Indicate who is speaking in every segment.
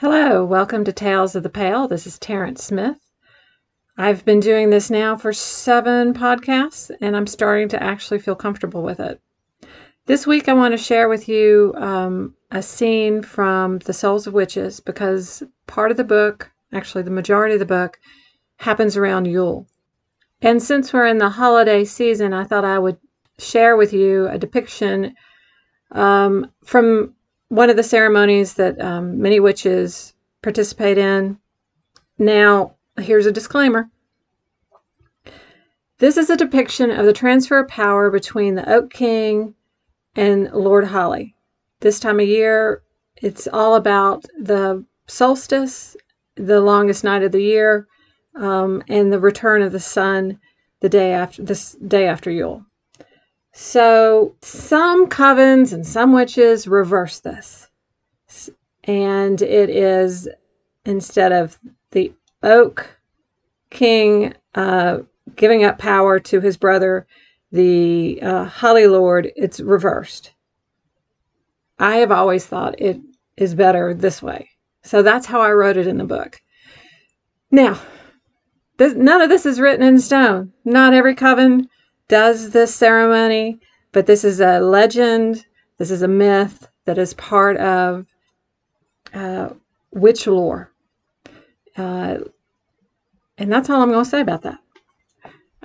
Speaker 1: Hello, welcome to Tales of the Pale. This is Terrence Smith. I've been doing this now for seven podcasts, and I'm starting to actually feel comfortable with it. This week, I want to share with you um, a scene from The Souls of Witches because part of the book, actually, the majority of the book, happens around Yule. And since we're in the holiday season, I thought I would share with you a depiction um, from one of the ceremonies that um, many witches participate in. Now, here's a disclaimer. This is a depiction of the transfer of power between the Oak King and Lord Holly. This time of year, it's all about the solstice, the longest night of the year, um, and the return of the sun the day after this day after Yule. So some covens and some witches reverse this. And it is instead of the oak king uh, giving up power to his brother, the uh, holly lord, it's reversed. I have always thought it is better this way. So that's how I wrote it in the book. Now, this, none of this is written in stone. Not every coven does this ceremony, but this is a legend, this is a myth that is part of uh, witch lore. Uh, and that's all I'm going to say about that.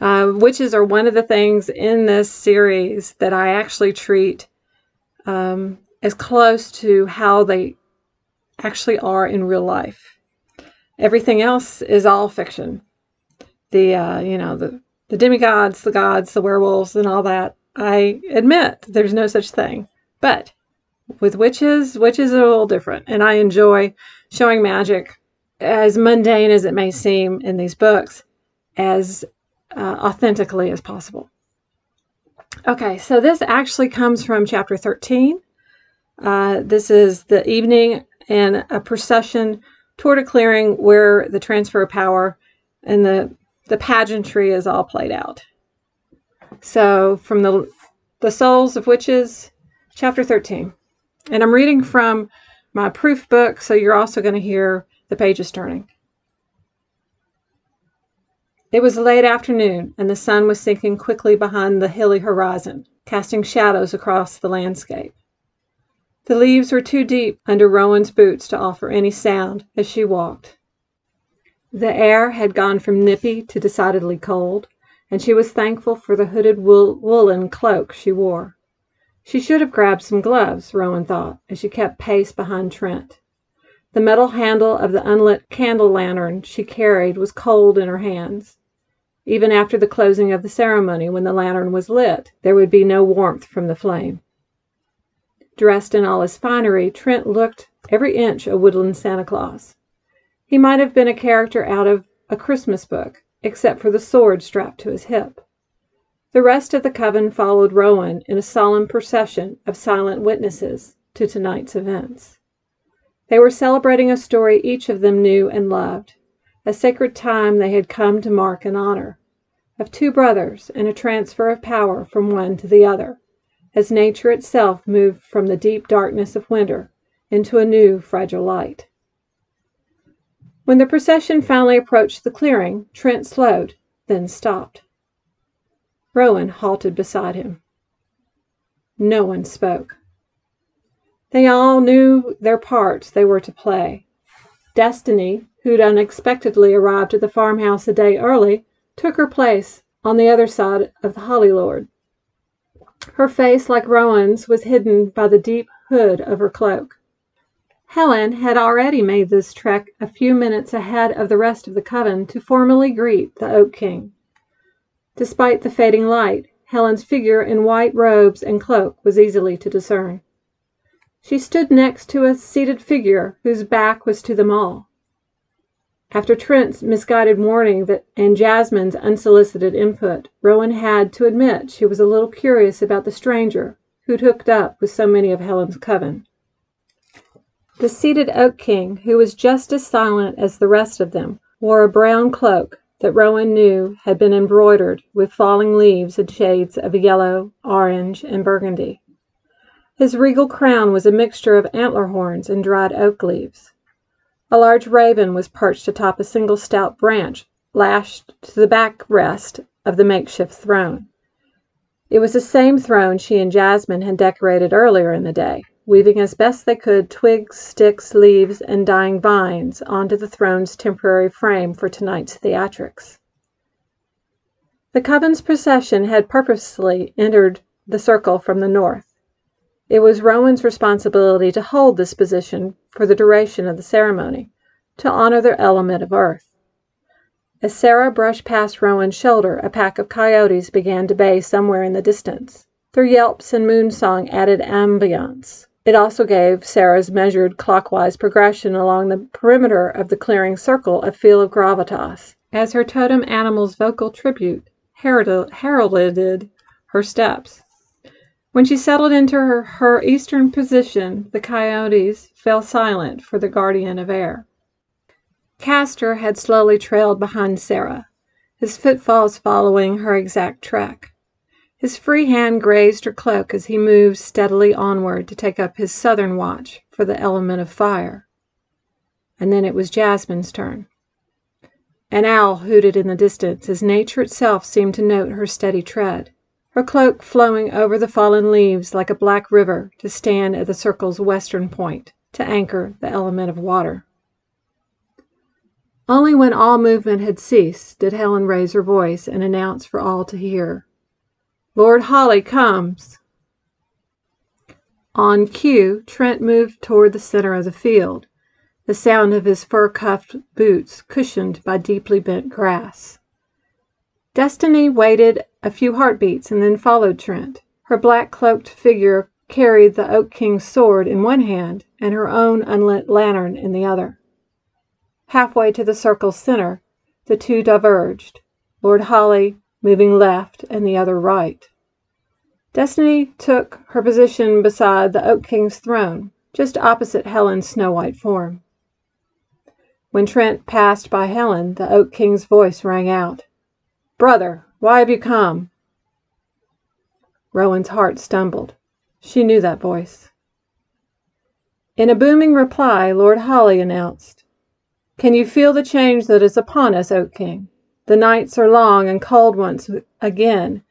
Speaker 1: Uh, witches are one of the things in this series that I actually treat um, as close to how they actually are in real life. Everything else is all fiction. The uh, you know the the demigods, the gods, the werewolves, and all that. I admit there's no such thing. But with witches, witches are a little different. And I enjoy showing magic, as mundane as it may seem in these books, as uh, authentically as possible. Okay, so this actually comes from chapter 13. Uh, this is the evening and a procession toward a clearing where the transfer of power and the the pageantry is all played out. So, from the the Souls of Witches, chapter 13. And I'm reading from my proof book, so you're also going to hear the pages turning. It was late afternoon, and the sun was sinking quickly behind the hilly horizon, casting shadows across the landscape. The leaves were too deep under Rowan's boots to offer any sound as she walked. The air had gone from nippy to decidedly cold, and she was thankful for the hooded wool- woolen cloak she wore. She should have grabbed some gloves, Rowan thought, as she kept pace behind Trent. The metal handle of the unlit candle lantern she carried was cold in her hands. Even after the closing of the ceremony, when the lantern was lit, there would be no warmth from the flame. Dressed in all his finery, Trent looked every inch a woodland Santa Claus. He might have been a character out of a Christmas book, except for the sword strapped to his hip. The rest of the coven followed Rowan in a solemn procession of silent witnesses to tonight's events. They were celebrating a story each of them knew and loved, a sacred time they had come to mark and honor, of two brothers and a transfer of power from one to the other, as nature itself moved from the deep darkness of winter into a new fragile light. When the procession finally approached the clearing, Trent slowed, then stopped. Rowan halted beside him. No one spoke. They all knew their parts they were to play. Destiny, who'd unexpectedly arrived at the farmhouse a day early, took her place on the other side of the Holly Lord. Her face, like Rowan's, was hidden by the deep hood of her cloak. Helen had already made this trek a few minutes ahead of the rest of the coven to formally greet the Oak King. Despite the fading light, Helen's figure in white robes and cloak was easily to discern. She stood next to a seated figure whose back was to them all. After Trent's misguided warning that and Jasmine's unsolicited input, Rowan had to admit she was a little curious about the stranger who'd hooked up with so many of Helen's coven. The seated Oak King, who was just as silent as the rest of them, wore a brown cloak that Rowan knew had been embroidered with falling leaves in shades of yellow, orange, and burgundy. His regal crown was a mixture of antler horns and dried oak leaves. A large raven was perched atop a single stout branch lashed to the back rest of the makeshift throne. It was the same throne she and Jasmine had decorated earlier in the day, weaving as best they could twigs, sticks, leaves, and dying vines onto the throne's temporary frame for tonight's theatrics. The Coven's procession had purposely entered the circle from the north. It was Rowan's responsibility to hold this position for the duration of the ceremony, to honor their element of earth. As Sarah brushed past Rowan's shoulder, a pack of coyotes began to bay somewhere in the distance. Their yelps and moonsong added ambiance. It also gave Sarah's measured clockwise progression along the perimeter of the clearing circle a feel of gravitas, as her totem animal's vocal tribute heralded her steps. When she settled into her, her eastern position, the coyotes fell silent for the guardian of air. Castor had slowly trailed behind Sarah, his footfalls following her exact track. His free hand grazed her cloak as he moved steadily onward to take up his southern watch for the element of fire. And then it was Jasmine's turn. An owl hooted in the distance as nature itself seemed to note her steady tread, her cloak flowing over the fallen leaves like a black river to stand at the circle's western point to anchor the element of water. Only when all movement had ceased did Helen raise her voice and announce for all to hear, Lord Holly comes. On cue, Trent moved toward the center of the field, the sound of his fur cuffed boots cushioned by deeply bent grass. Destiny waited a few heartbeats and then followed Trent. Her black cloaked figure carried the Oak King's sword in one hand and her own unlit lantern in the other. Halfway to the circle's center, the two diverged, Lord Holly moving left and the other right. Destiny took her position beside the Oak King's throne, just opposite Helen's snow white form. When Trent passed by Helen, the Oak King's voice rang out, Brother, why have you come? Rowan's heart stumbled. She knew that voice. In a booming reply, Lord Holly announced, can you feel the change that is upon us, Oak King? The nights are long and cold once again.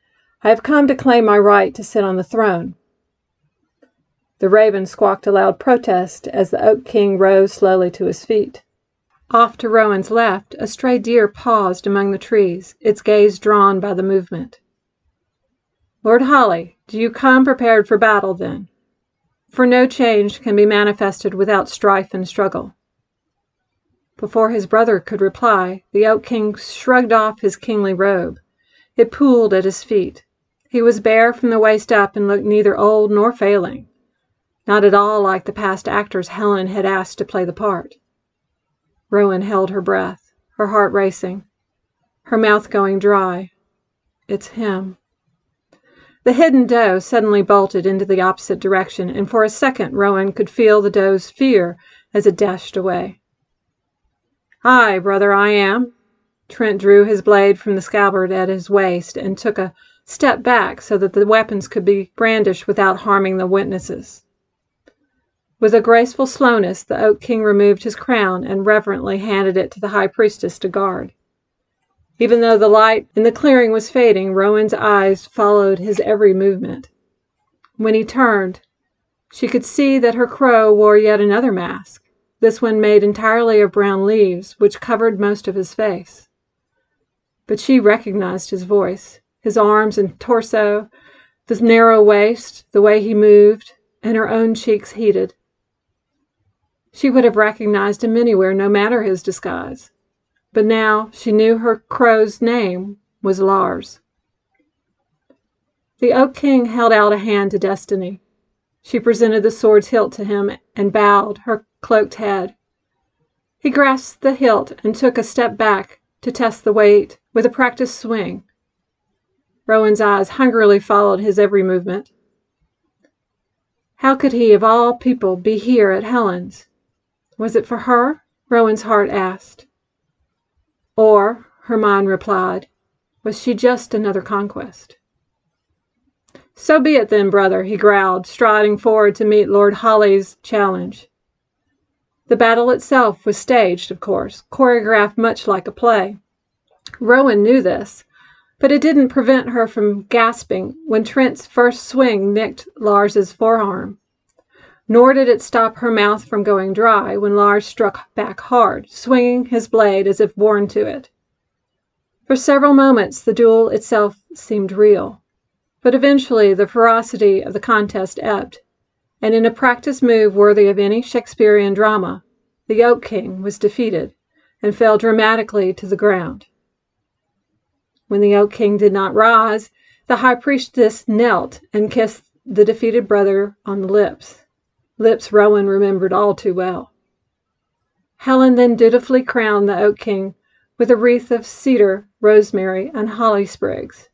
Speaker 1: I have come to claim my right to sit on the throne. The raven squawked a loud protest as the Oak King rose slowly to his feet. Off to Rowan's left, a stray deer paused among the trees, its gaze drawn by the movement. Lord Holly, do you come prepared for battle, then? For no change can be manifested without strife and struggle. Before his brother could reply, the Oak King shrugged off his kingly robe. It pooled at his feet. He was bare from the waist up and looked neither old nor failing. Not at all like the past actors Helen had asked to play the part. Rowan held her breath, her heart racing, her mouth going dry. It's him. The hidden doe suddenly bolted into the opposite direction, and for a second Rowan could feel the doe's fear as it dashed away. Aye, brother, I am. Trent drew his blade from the scabbard at his waist and took a step back so that the weapons could be brandished without harming the witnesses. With a graceful slowness, the Oak King removed his crown and reverently handed it to the High Priestess to guard. Even though the light in the clearing was fading, Rowan's eyes followed his every movement. When he turned, she could see that her crow wore yet another mask this one made entirely of brown leaves, which covered most of his face. But she recognized his voice, his arms and torso, the narrow waist, the way he moved, and her own cheeks heated. She would have recognized him anywhere, no matter his disguise. But now she knew her crow's name was Lars. The Oak King held out a hand to Destiny. She presented the sword's hilt to him and bowed, her cloaked head. He grasped the hilt and took a step back to test the weight with a practiced swing. Rowan's eyes hungrily followed his every movement. How could he, of all people, be here at Helen's? Was it for her? Rowan's heart asked. Or, her mind replied, was she just another conquest? So be it then, brother, he growled, striding forward to meet Lord Holly's challenge. The battle itself was staged, of course, choreographed much like a play. Rowan knew this, but it didn't prevent her from gasping when Trent's first swing nicked Lars's forearm. Nor did it stop her mouth from going dry when Lars struck back hard, swinging his blade as if born to it. For several moments the duel itself seemed real, but eventually the ferocity of the contest ebbed, and in a practice move worthy of any Shakespearean drama, the Oak King was defeated and fell dramatically to the ground. When the Oak King did not rise, the High Priestess knelt and kissed the defeated brother on the lips lips Rowan remembered all too well. Helen then dutifully crowned the Oak King with a wreath of cedar, rosemary, and holly sprigs.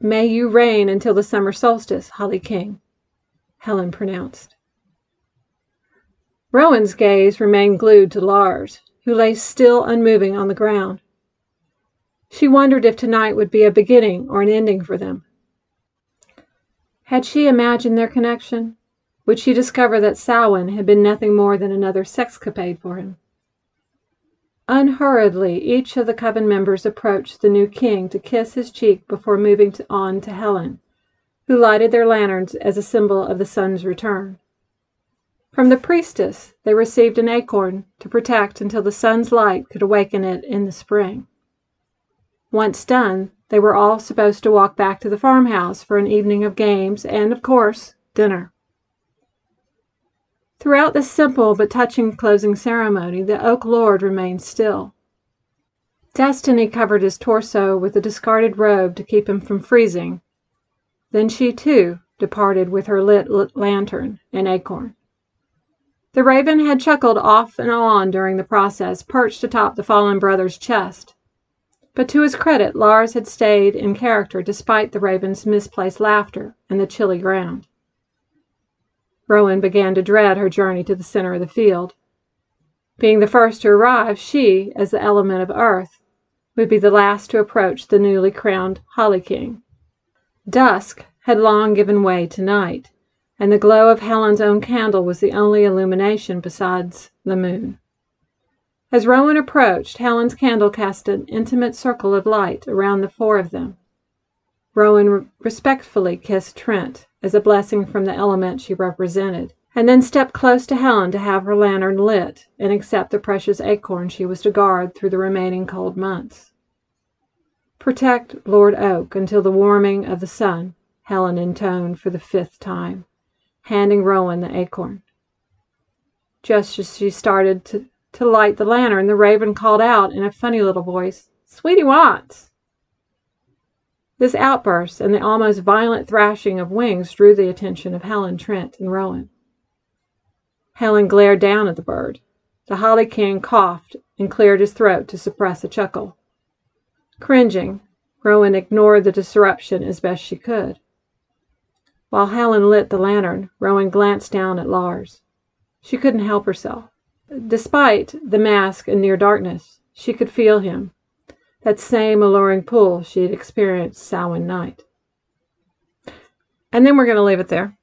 Speaker 1: May you reign until the summer solstice, Holly King, Helen pronounced. Rowan's gaze remained glued to Lars, who lay still unmoving on the ground. She wondered if tonight would be a beginning or an ending for them. Had she imagined their connection? would she discover that Samhain had been nothing more than another sexcapade for him. Unhurriedly, each of the coven members approached the new king to kiss his cheek before moving on to Helen, who lighted their lanterns as a symbol of the sun's return. From the priestess, they received an acorn to protect until the sun's light could awaken it in the spring. Once done, they were all supposed to walk back to the farmhouse for an evening of games and, of course, dinner. Throughout this simple but touching closing ceremony, the Oak Lord remained still. Destiny covered his torso with a discarded robe to keep him from freezing. Then she, too, departed with her lit lantern and acorn. The raven had chuckled off and on during the process, perched atop the fallen brother's chest. But to his credit, Lars had stayed in character despite the raven's misplaced laughter and the chilly ground. Rowan began to dread her journey to the center of the field. Being the first to arrive, she, as the element of earth, would be the last to approach the newly crowned Holly King. Dusk had long given way to night, and the glow of Helen's own candle was the only illumination besides the moon. As Rowan approached, Helen's candle cast an intimate circle of light around the four of them. Rowan respectfully kissed Trent as a blessing from the element she represented, and then stepped close to Helen to have her lantern lit and accept the precious acorn she was to guard through the remaining cold months. Protect Lord Oak until the warming of the sun, Helen intoned for the fifth time, handing Rowan the acorn. Just as she started to, to light the lantern, the raven called out in a funny little voice, Sweetie Watts! This outburst and the almost violent thrashing of wings drew the attention of Helen, Trent, and Rowan. Helen glared down at the bird. The Holly King coughed and cleared his throat to suppress a chuckle. Cringing, Rowan ignored the disruption as best she could. While Helen lit the lantern, Rowan glanced down at Lars. She couldn't help herself. Despite the mask and near darkness, she could feel him, that same alluring pull she had experienced Samhain night. And then we're going to leave it there.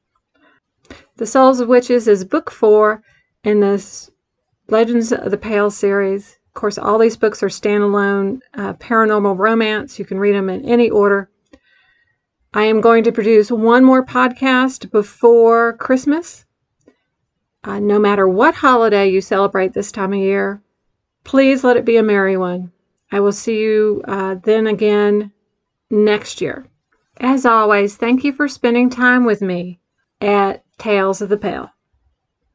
Speaker 1: The Souls of Witches is book four in this Legends of the Pale series. Of course, all these books are standalone uh, paranormal romance. You can read them in any order. I am going to produce one more podcast before Christmas. Uh, no matter what holiday you celebrate this time of year, please let it be a merry one. I will see you uh, then again next year. As always, thank you for spending time with me at Tales of the Pale.